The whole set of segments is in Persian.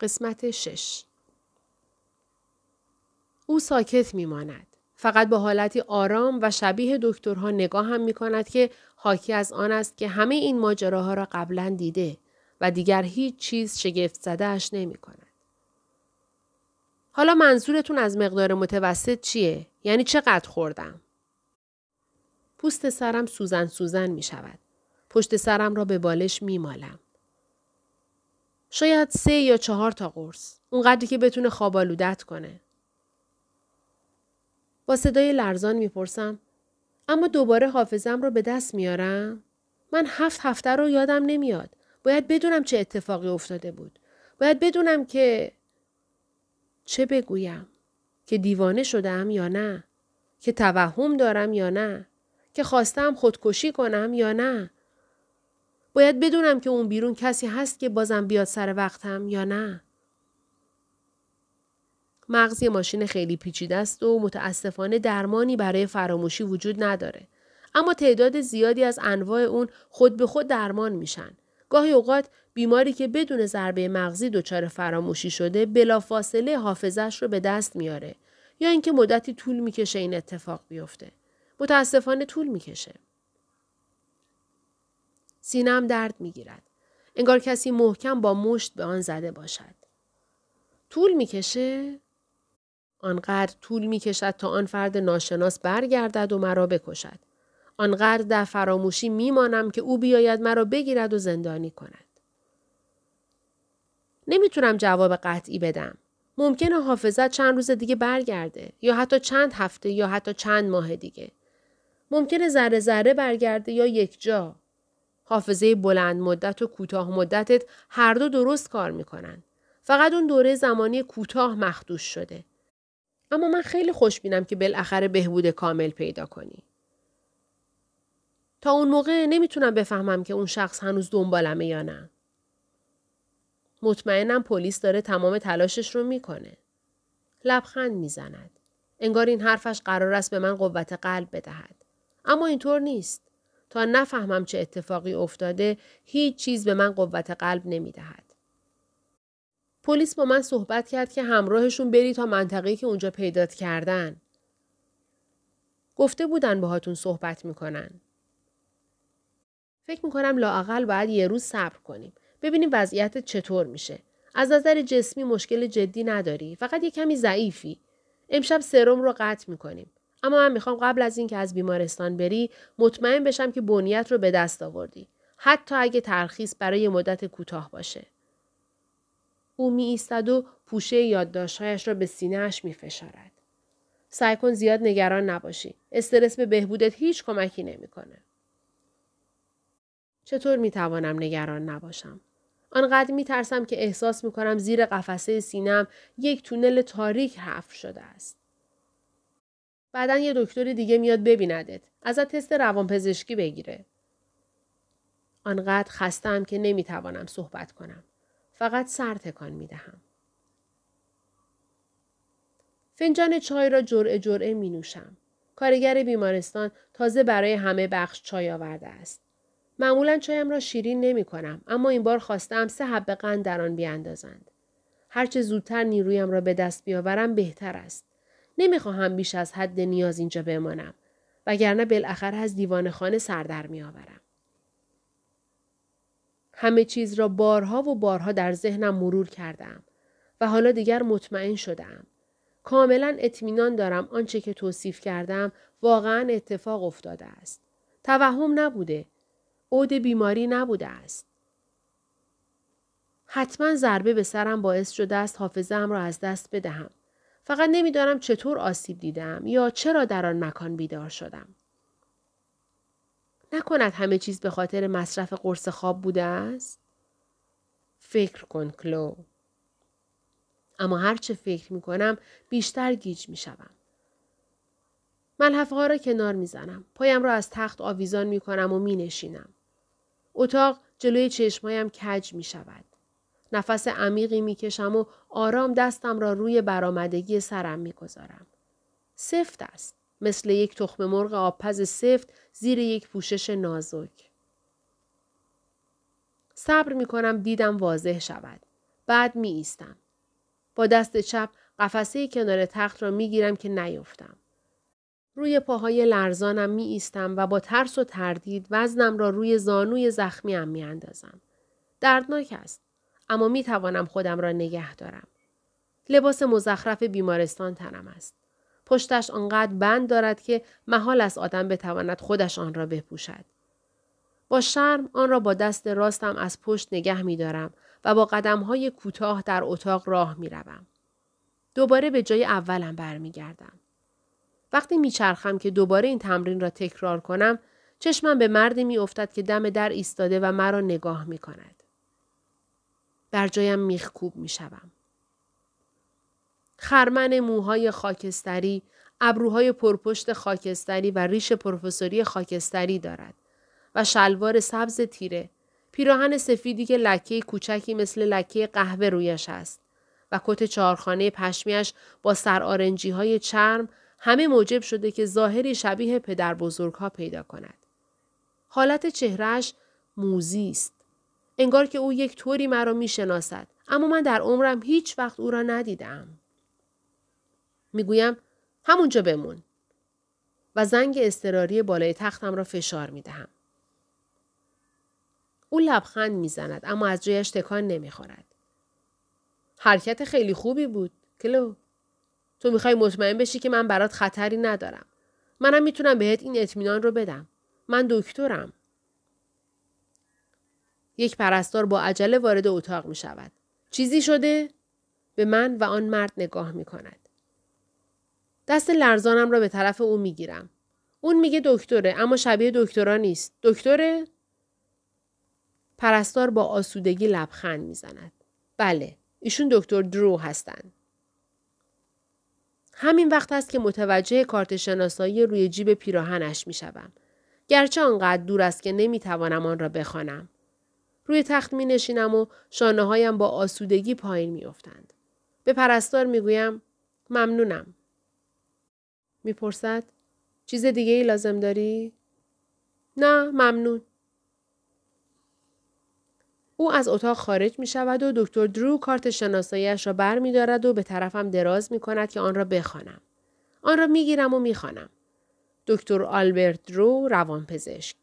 قسمت شش او ساکت می ماند. فقط با حالتی آرام و شبیه دکترها نگاه هم می کند که حاکی از آن است که همه این ماجراها را قبلا دیده و دیگر هیچ چیز شگفت زدهش نمی کند. حالا منظورتون از مقدار متوسط چیه؟ یعنی چقدر خوردم؟ پوست سرم سوزن سوزن می شود. پشت سرم را به بالش می مالم. شاید سه یا چهار تا قرص. اونقدری که بتونه خوابالودت کنه. با صدای لرزان می‌پرسم اما دوباره حافظم رو به دست میارم؟ من هفت هفته رو یادم نمیاد. باید بدونم چه اتفاقی افتاده بود. باید بدونم که چه بگویم؟ که دیوانه شدم یا نه؟ که توهم دارم یا نه؟ که خواستم خودکشی کنم یا نه؟ باید بدونم که اون بیرون کسی هست که بازم بیاد سر وقتم یا نه؟ مغز یه ماشین خیلی پیچیده است و متاسفانه درمانی برای فراموشی وجود نداره. اما تعداد زیادی از انواع اون خود به خود درمان میشن. گاهی اوقات بیماری که بدون ضربه مغزی دچار فراموشی شده بلافاصله حافظش رو به دست میاره یا اینکه مدتی طول می‌کشه این اتفاق بیفته. متاسفانه طول می‌کشه. سینم درد می‌گیرد. انگار کسی محکم با مشت به آن زده باشد. طول می‌کشه؟ آنقدر طول می کشد تا آن فرد ناشناس برگردد و مرا بکشد. آنقدر در فراموشی می مانم که او بیاید مرا بگیرد و زندانی کند. نمی‌تونم جواب قطعی بدم. ممکنه حافظت چند روز دیگه برگرده یا حتی چند هفته یا حتی چند ماه دیگه. ممکنه ذره ذره برگرده یا یک جا. حافظه بلند مدت و کوتاه مدتت هر دو درست کار می‌کنن. فقط اون دوره زمانی کوتاه مخدوش شده. اما من خیلی خوشبینم که بالاخره بهبود کامل پیدا کنی. تا اون موقع نمی‌تونم بفهمم که اون شخص هنوز دنبالمه یا نه. مطمئنم پلیس داره تمام تلاشش رو می‌کنه. لبخند می‌زند. انگار این حرفش قرار است به من قوت قلب بدهد. اما اینطور نیست. تا نفهمم چه اتفاقی افتاده هیچ چیز به من قوت قلب نمی‌دهد. پلیس با من صحبت کرد که همراهشون بری تا منطقه‌ای که اونجا پیدات کردن. گفته بودن باهاتون صحبت می‌کنن. فکر می‌کنم لااقل باید یه روز صبر کنیم. ببینیم وضعیت چطور میشه. از نظر جسمی مشکل جدی نداری. فقط یه کمی ضعیفی. امشب سرم رو قطع می‌کنیم. اما من می‌خوام قبل از اینکه از بیمارستان بری مطمئن بشم که بنیت رو به دست آوردی. حتی اگه ترخیص برای مدت کوتاه باشه. او می ایستد و پوشه یادداشتهایش را به سینهاش می فشارد. سعی کن زیاد نگران نباشی. استرس به بهبودت هیچ کمکی نمی‌کنه. چطور می توانم نگران نباشم؟ آنقدر می ترسم که احساس می کنم زیر قفسه سینم یک تونل تاریک حفر شده است. بعدا یه دکتر دیگه میاد ببیندت. ازت تست روانپزشکی بگیره. آنقدر خستم که نمی‌توانم صحبت کنم. فقط سر تکان می دهم. فنجان چای را جرعه جرعه می نوشم. کارگر بیمارستان تازه برای همه بخش چای آورده است. معمولا چایم را شیرین نمی کنم اما این بار خواستم سه حب قند در آن بیاندازند. هرچه زودتر نیرویم را به دست بیاورم بهتر است. نمی‌خواهم بیش از حد نیاز اینجا بمانم وگرنه بالاخره از دیوان خانه سر در میآورم. همه چیز را بارها و بارها در ذهنم مرور کردم و حالا دیگر مطمئن شدم. کاملا اطمینان دارم آنچه که توصیف کردم واقعا اتفاق افتاده است. توهم نبوده. عود بیماری نبوده است. حتما ضربه به سرم باعث شده است حافظم را از دست بدهم. فقط نمی‌دانم چطور آسیب دیدم یا چرا در آن مکان بیدار شدم. نکند همه چیز به خاطر مصرف قرص خواب بوده است؟ فکر کن کلو. اما هرچه فکر می کنم بیشتر گیج می شوم. ملحفه ها را کنار می زنم. پایم را از تخت آویزان می کنم و می نشینم. اتاق جلوی چشمایم کج می شود. نفس عمیقی می کشم و آرام دستم را روی برآمدگی سرم می گذارم. سفت است. مثل یک تخم مرغ آبپز سفت زیر یک پوشش نازک. صبر می کنم دیدم واضح شود. بعد می ایستم. با دست چپ قفسه کنار تخت را می گیرم که نیفتم. روی پاهای لرزانم می ایستم و با ترس و تردید وزنم را روی زانوی زخمیم می اندازم. دردناک است. اما می توانم خودم را نگه دارم. لباس مزخرف بیمارستان تنم است. پشتش آنقدر بند دارد که محال است آدم بتواند خودش آن را بپوشد. با شرم آن را با دست راستم از پشت نگه می دارم و با قدم های کوتاه در اتاق راه می روم. دوباره به جای اولم برمیگردم. وقتی میچرخم که دوباره این تمرین را تکرار کنم چشمم به مردی میافتد که دم در ایستاده و مرا نگاه می کند. بر جایم میخکوب می شوم. خرمن موهای خاکستری، ابروهای پرپشت خاکستری و ریش پروفسوری خاکستری دارد و شلوار سبز تیره، پیراهن سفیدی که لکه کوچکی مثل لکه قهوه رویش است و کت چهارخانه پشمیش با سرآرنجی های چرم همه موجب شده که ظاهری شبیه پدر بزرگ ها پیدا کند. حالت چهرش موزی است. انگار که او یک طوری مرا می شناسد. اما من در عمرم هیچ وقت او را ندیدم. می‌گویم همونجا بمون. و زنگ استراری بالای تختم را فشار می دهم. او لبخند می‌زند اما از جایش تکان نمی‌خورد. حرکت خیلی خوبی بود. کلو. تو می‌خوای مطمئن بشی که من برات خطری ندارم. منم می‌تونم بهت این اطمینان رو بدم. من دکترم. یک پرستار با عجله وارد اتاق می شود. چیزی شده؟ به من و آن مرد نگاه می کند. دست لرزانم را به طرف او می گیرم. اون میگه دکتره اما شبیه دکترا نیست. دکتره؟ پرستار با آسودگی لبخند می‌زند. بله، ایشون دکتر درو هستند. همین وقت است که متوجه کارت شناسایی روی جیب پیراهنش می شوم. گرچه آنقدر دور است که نمی توانم آن را بخوانم. روی تخت می نشینم و شانه هایم با آسودگی پایین می افتند. به پرستار می گویم ممنونم. می‌پرسد چیز دیگه ای لازم داری؟ نه ممنون. او از اتاق خارج می شود و دکتر درو کارت شناساییش را بر می دارد و به طرفم دراز می کند که آن را بخوانم. آن را می گیرم و می خوانم. دکتر آلبرت درو روانپزشک.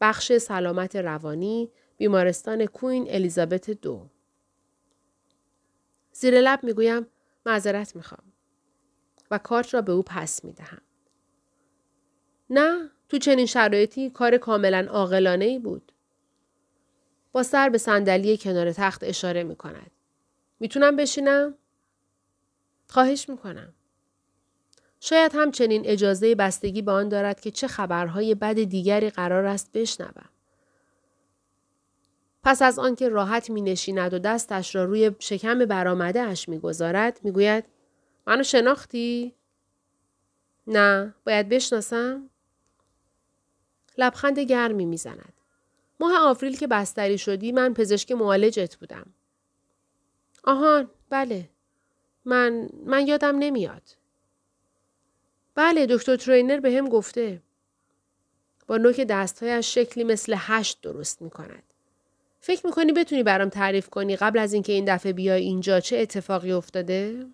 بخش سلامت روانی بیمارستان کوین الیزابت دو. زیر لب می گویم معذرت می خوام. و کارت را به او پس می دهم. نه تو چنین شرایطی کار کاملا عاقلانه ای بود. با سر به صندلی کنار تخت اشاره می کند. می‌تونم بشینم؟ خواهش می‌کنم. شاید همچنین اجازه بستگی به آن دارد که چه خبرهای بد دیگری قرار است بشنوم. پس از آنکه راحت می نشیند و دستش را روی شکم برآمده اش می گذارد می گوید منو شناختی؟ نه باید بشناسم؟ لبخند گرمی می‌زند. ماه آوریل که بستری شدی من پزشک معالجت بودم. آهان بله. من من یادم نمیاد. بله دکتر ترینر به هم گفته. با نوک دستهایش شکلی مثل هشت درست می کند. فکر می‌کنی بتونی برام تعریف کنی قبل از اینکه این دفعه بیای اینجا چه اتفاقی افتاده؟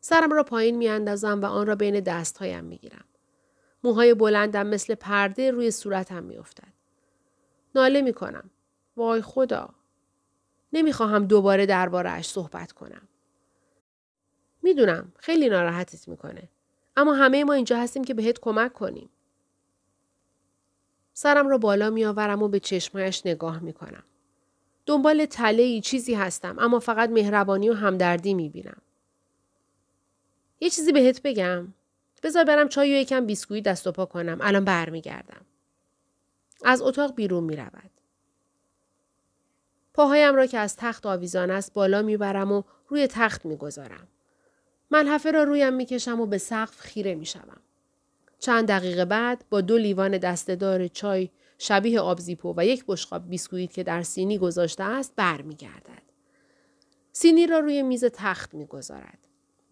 سرم را پایین می اندازم و آن را بین دستهایم می گیرم. موهای بلندم مثل پرده روی صورتم می افتد. ناله می کنم. وای خدا. نمی‌خواهم دوباره درباره صحبت کنم. می‌دونم خیلی ناراحتت می‌کنه. اما همه ما اینجا هستیم که بهت کمک کنیم. سرم را بالا میآورم و به چشمهایش نگاه می‌کنم. دنبال تله ای چیزی هستم اما فقط مهربانی و همدردی می‌بینم. یه چیزی بهت بگم. بذار برم چای و یکم بیسکویت دست و پا کنم. الان برمیگردم. از اتاق بیرون می رود. پاهایم را که از تخت آویزان است بالا می‌برم و روی تخت می‌گذارم. ملحفه را رویم می‌کشم و به سقف خیره می‌شوم. چند دقیقه بعد با دو لیوان دستهدار چای شبیه آبزیپو و یک بشقاب بیسکویت که در سینی گذاشته است برمیگردد. سینی را روی میز تخت می‌گذارد.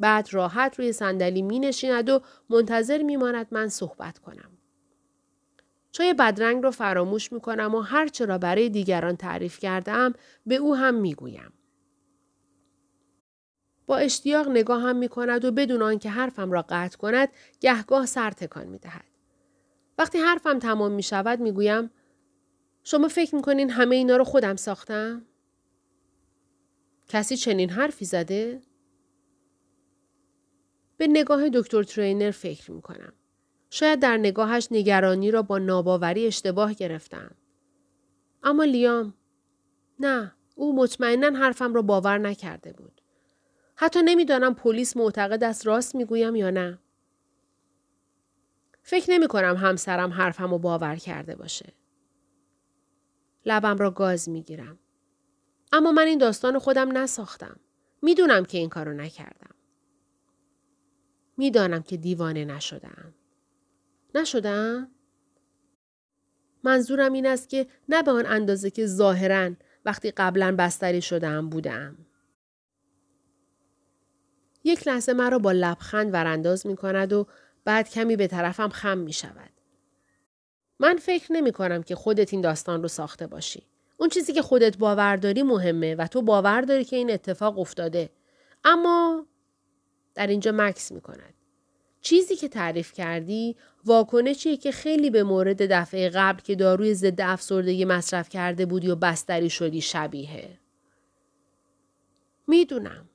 بعد راحت روی صندلی می نشیند و منتظر می ماند من صحبت کنم. چای بدرنگ رو فراموش می‌کنم و هرچه را برای دیگران تعریف کردم به او هم می‌گویم. با اشتیاق نگاه هم می کند و بدون آنکه حرفم را قطع کند گهگاه سر تکان می دهد. وقتی حرفم تمام می شود می گویم شما فکر می کنین همه اینا رو خودم ساختم؟ کسی چنین حرفی زده؟ به نگاه دکتر ترینر فکر می کنم. شاید در نگاهش نگرانی را با ناباوری اشتباه گرفتم. اما لیام نه او مطمئنا حرفم را باور نکرده بود. حتی نمی‌دانم پلیس معتقد است راست می‌گویم یا نه. فکر نمی کنم همسرم حرفم رو باور کرده باشه. لبم را گاز می گیرم. اما من این داستان خودم نساختم. می‌دونم که این کارو نکردم. می‌دانم که دیوانه نشدم. نشدم؟ منظورم این است که نه به آن اندازه که ظاهرا وقتی قبلا بستری شدم بودم. یک لحظه مرا با لبخند ورانداز می کند و بعد کمی به طرفم خم می شود. من فکر نمی کنم که خودت این داستان رو ساخته باشی. اون چیزی که خودت باور داری مهمه و تو باور داری که این اتفاق افتاده. اما در اینجا مکس می کند. چیزی که تعریف کردی واکنشیه که خیلی به مورد دفعه قبل که داروی ضد افسردگی مصرف کرده بودی و بستری شدی شبیه. می‌دونم.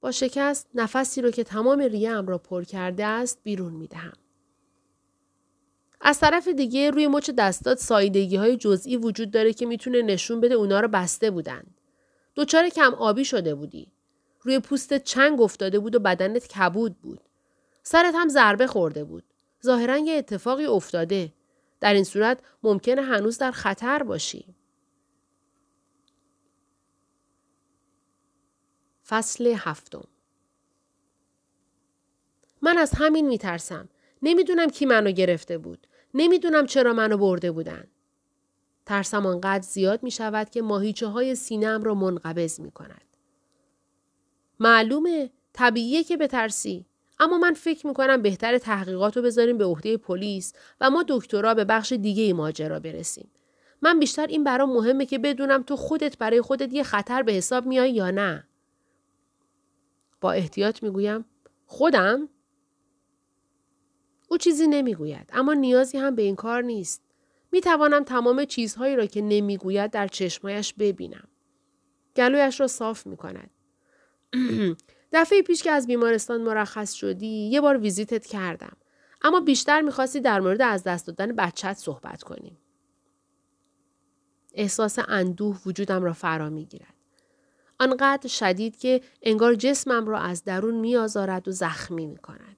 با شکست نفسی رو که تمام ریه را پر کرده است بیرون می دهم. از طرف دیگه روی مچ دستات سایدگی های جزئی وجود داره که می‌تونه نشون بده اونا رو بسته بودن. دوچار کم آبی شده بودی. روی پوست چنگ افتاده بود و بدنت کبود بود. سرت هم ضربه خورده بود. ظاهرا یه اتفاقی افتاده. در این صورت ممکنه هنوز در خطر باشی. فصل هفتم من از همین میترسم. نمی‌دونم کی منو گرفته بود. نمی‌دونم چرا منو برده بودن. ترسم آنقدر زیاد می شود که ماهیچه های سینم را منقبض می کند. معلومه طبیعیه که بترسی. اما من فکر می کنم بهتر تحقیقات رو بذاریم به عهده پلیس و ما دکترا به بخش دیگه ای ماجرا برسیم. من بیشتر این برام مهمه که بدونم تو خودت برای خودت یه خطر به حساب میای یا نه. با احتیاط می‌گویم خودم؟ او چیزی نمی‌گوید اما نیازی هم به این کار نیست. می توانم تمام چیزهایی را که نمی‌گوید در چشمایش ببینم. گلویش را صاف می کند. دفعه پیش که از بیمارستان مرخص شدی یه بار ویزیتت کردم. اما بیشتر می‌خواستی در مورد از دست دادن بچت صحبت کنیم. احساس اندوه وجودم را فرا می‌گیرد. آنقدر شدید که انگار جسمم را از درون میآزارد و زخمی می کند.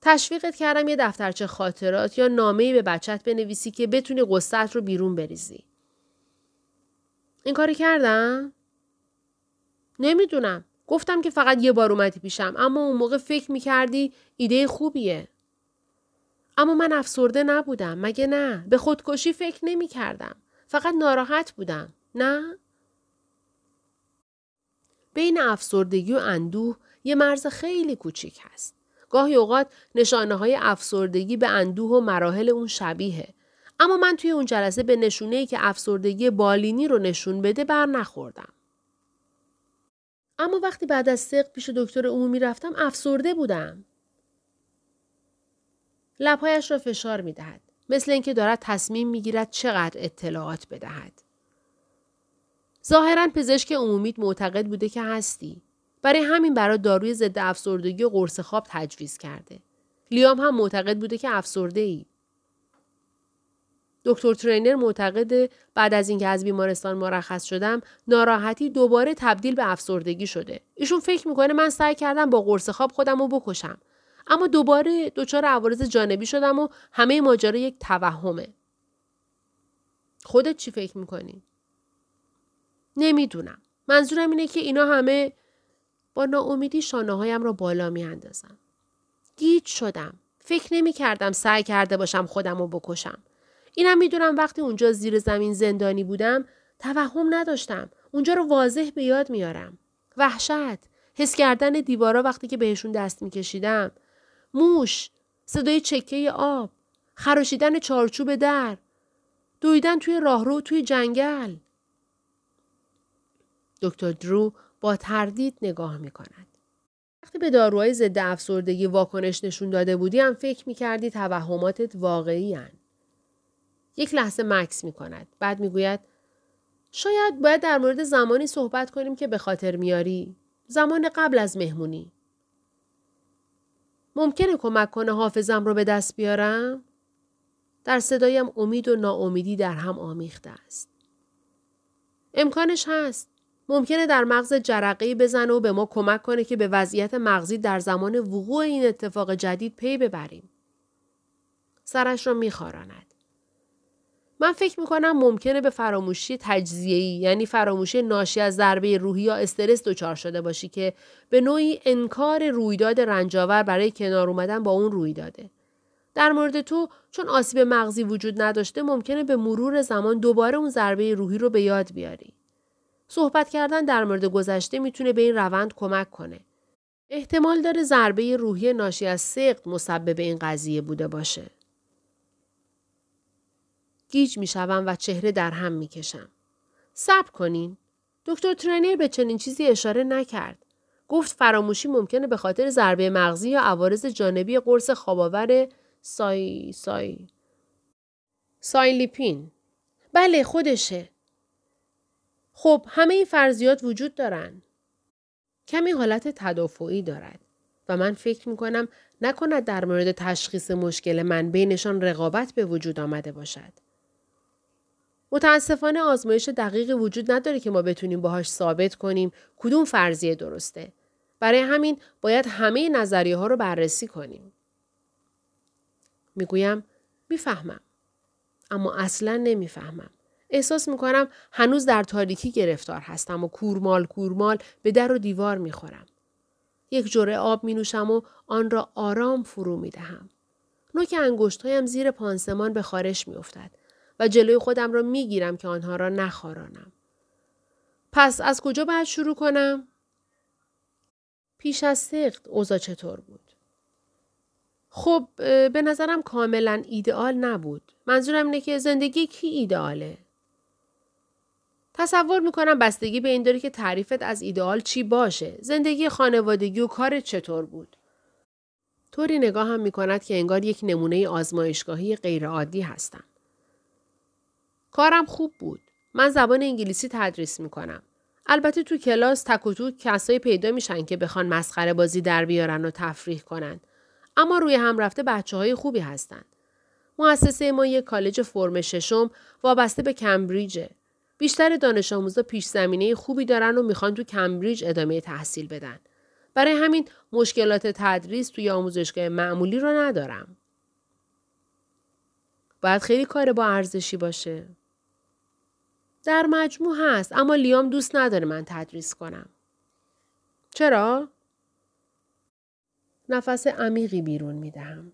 تشویقت کردم یه دفترچه خاطرات یا نامه‌ای به بچت بنویسی که بتونی قصت رو بیرون بریزی. این کاری کردم؟ نمی‌دونم. گفتم که فقط یه بار اومدی پیشم اما اون موقع فکر می‌کردی ایده خوبیه. اما من افسرده نبودم مگه نه؟ به خودکشی فکر نمی کردم. فقط ناراحت بودم. نه؟ بین افسردگی و اندوه یه مرز خیلی کوچیک هست. گاهی اوقات نشانه های افسردگی به اندوه و مراحل اون شبیه. اما من توی اون جلسه به نشونه ای که افسردگی بالینی رو نشون بده بر نخوردم. اما وقتی بعد از سق پیش دکتر عمومی رفتم افسرده بودم. لبهایش را فشار می دهد. مثل اینکه دارد تصمیم می گیرد چقدر اطلاعات بدهد. ظاهرا پزشک عمومیت معتقد بوده که هستی. برای همین برای داروی ضد افسردگی و قرص خواب تجویز کرده. لیام هم معتقد بوده که افسرده ای. دکتر ترینر معتقد بعد از اینکه از بیمارستان مرخص شدم ناراحتی دوباره تبدیل به افسردگی شده. ایشون فکر می‌کنه من سعی کردم با قرص خواب خودم رو بکشم. اما دوباره دچار عوارض جانبی شدم و همه ماجرا یک توهمه. خودت چی فکر می‌کنی؟ نمی‌دونم. منظورم اینه که اینا همه با ناامیدی شانه هایم را بالا می اندازم. گیج شدم. فکر نمی کردم سعی کرده باشم خودم رو بکشم. اینم می‌دونم وقتی اونجا زیر زمین زندانی بودم توهم نداشتم. اونجا رو واضح به یاد میارم. وحشت. حس کردن دیوارا وقتی که بهشون دست میکشیدم. موش. صدای چکه آب. خراشیدن چارچوب در. دویدن توی راهرو توی جنگل. دکتر درو با تردید نگاه می کند. وقتی به داروهای ضد افسردگی واکنش نشون داده بودی هم فکر می کردی توهماتت واقعی هن. یک لحظه مکس می کند. بعد می گوید شاید باید در مورد زمانی صحبت کنیم که به خاطر میاری. زمان قبل از مهمونی. ممکنه کمک کنه حافظم رو به دست بیارم؟ در صدایم امید و ناامیدی در هم آمیخته است. امکانش هست. ممکنه در مغز جرقه بزنه و به ما کمک کنه که به وضعیت مغزی در زمان وقوع این اتفاق جدید پی ببریم. سرش را میخاراند. من فکر می‌کنم ممکنه به فراموشی تجزیه‌ای یعنی فراموشی ناشی از ضربه روحی یا استرس دچار شده باشی که به نوعی انکار رویداد رنجاور برای کنار اومدن با اون روی داده. در مورد تو چون آسیب مغزی وجود نداشته ممکنه به مرور زمان دوباره اون ضربه روحی رو به یاد بیاری. صحبت کردن در مورد گذشته می‌تونه به این روند کمک کنه. احتمال داره ضربه روحی ناشی از سقط مسبب این قضیه بوده باشه. گیج می‌شوم و چهره در هم می‌کشم. صبر کنین. دکتر ترنر به چنین چیزی اشاره نکرد. گفت فراموشی ممکنه به خاطر ضربه مغزی یا عوارض جانبی قرص خواباور سای سای سایلیپین. بله خودشه. خب همه این فرضیات وجود دارن. کمی حالت تدافعی دارد و من فکر می کنم نکند در مورد تشخیص مشکل من بینشان رقابت به وجود آمده باشد. متاسفانه آزمایش دقیقی وجود نداره که ما بتونیم باهاش ثابت کنیم کدوم فرضیه درسته. برای همین باید همه نظریه ها رو بررسی کنیم. می‌گویم می‌فهمم. اما اصلا نمی‌فهمم. احساس می‌کنم هنوز در تاریکی گرفتار هستم و کورمال کورمال به در و دیوار می‌خورم. یک جوره آب می نوشم و آن را آرام فرو می دهم. نوک انگشتهایم زیر پانسمان به خارش می افتد و جلوی خودم را می گیرم که آنها را نخارانم. پس از کجا باید شروع کنم؟ پیش از سخت اوضاع چطور بود؟ خب به نظرم کاملا ایدئال نبود. منظورم اینه که زندگی کی ایدئاله؟ تصور می‌کنم بستگی به این داره که تعریفت از ایدئال چی باشه. زندگی خانوادگی و کارت چطور بود؟ طوری نگاه هم می‌کند که انگار یک نمونه آزمایشگاهی غیرعادی هستم. کارم خوب بود. من زبان انگلیسی تدریس می‌کنم. البته تو کلاس تک و تو کسایی پیدا میشن که بخوان مسخره بازی در بیارن و تفریح کنن. اما روی هم رفته بچه های خوبی هستن. مؤسسه ما یک کالج فرم ششم وابسته به کمبریجه. بیشتر دانش آموزا پیش زمینه خوبی دارن و می‌خوان تو کمبریج ادامه تحصیل بدن. برای همین مشکلات تدریس توی آموزشگاه معمولی رو ندارم. باید خیلی کار با ارزشی باشه. در مجموع هست اما لیام دوست نداره من تدریس کنم. چرا؟ نفس عمیقی بیرون می دهم.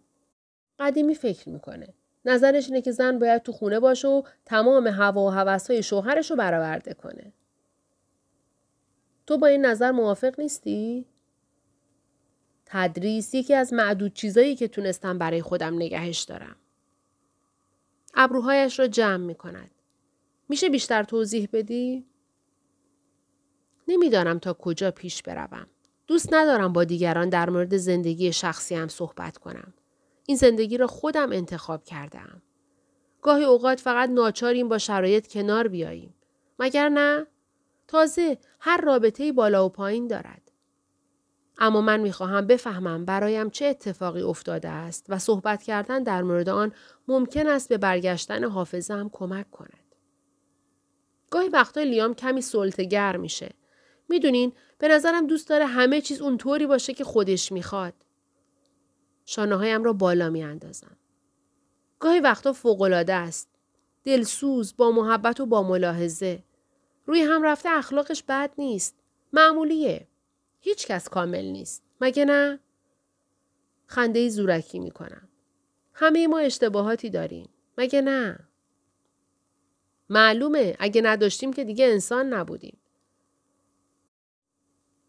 قدیمی فکر می‌کنه. نظرش اینه که زن باید تو خونه باشه و تمام هوا و هوسهای شوهرش رو برآورده کنه. تو با این نظر موافق نیستی؟ تدریس یکی از معدود چیزایی که تونستم برای خودم نگهش دارم. ابروهایش را جمع می کند. میشه بیشتر توضیح بدی؟ نمی‌دانم تا کجا پیش بروم. دوست ندارم با دیگران در مورد زندگی شخصیم صحبت کنم. این زندگی را خودم انتخاب کردم. گاهی اوقات فقط ناچاریم با شرایط کنار بیاییم. مگر نه؟ تازه هر رابطه بالا و پایین دارد. اما من می‌خواهم بفهمم برایم چه اتفاقی افتاده است و صحبت کردن در مورد آن ممکن است به برگشتن حافظم کمک کند. گاهی وقتا لیام کمی سلطگر میشه. می‌دونین به نظرم دوست داره همه چیز اونطوری باشه که خودش می‌خواد. شانه هایم را بالا می اندازم. گاهی وقتا فوقالعاده است. دلسوز با محبت و با ملاحظه. روی هم رفته اخلاقش بد نیست. معمولیه. هیچ کس کامل نیست. مگه نه؟ خنده زورکی می کنم. همه ما اشتباهاتی داریم. مگه نه؟ معلومه اگه نداشتیم که دیگه انسان نبودیم.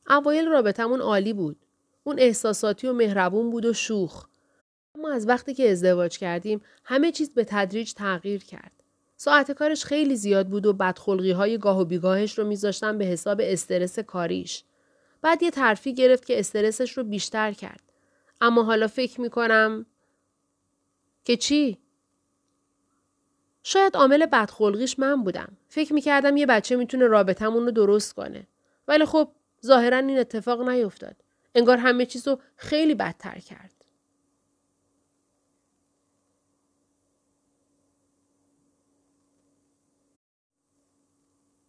اوایل رابطمون عالی بود. اون احساساتی و مهربون بود و شوخ. اما از وقتی که ازدواج کردیم همه چیز به تدریج تغییر کرد. ساعت کارش خیلی زیاد بود و بدخلقی های گاه و بیگاهش رو میذاشتم به حساب استرس کاریش. بعد یه ترفی گرفت که استرسش رو بیشتر کرد. اما حالا فکر می‌کنم که چی؟ شاید عامل بدخلقیش من بودم. فکر می‌کردم یه بچه می‌تونه رابطمون رو درست کنه. ولی خب ظاهرا این اتفاق نیفتاد. انگار همه چیز رو خیلی بدتر کرد.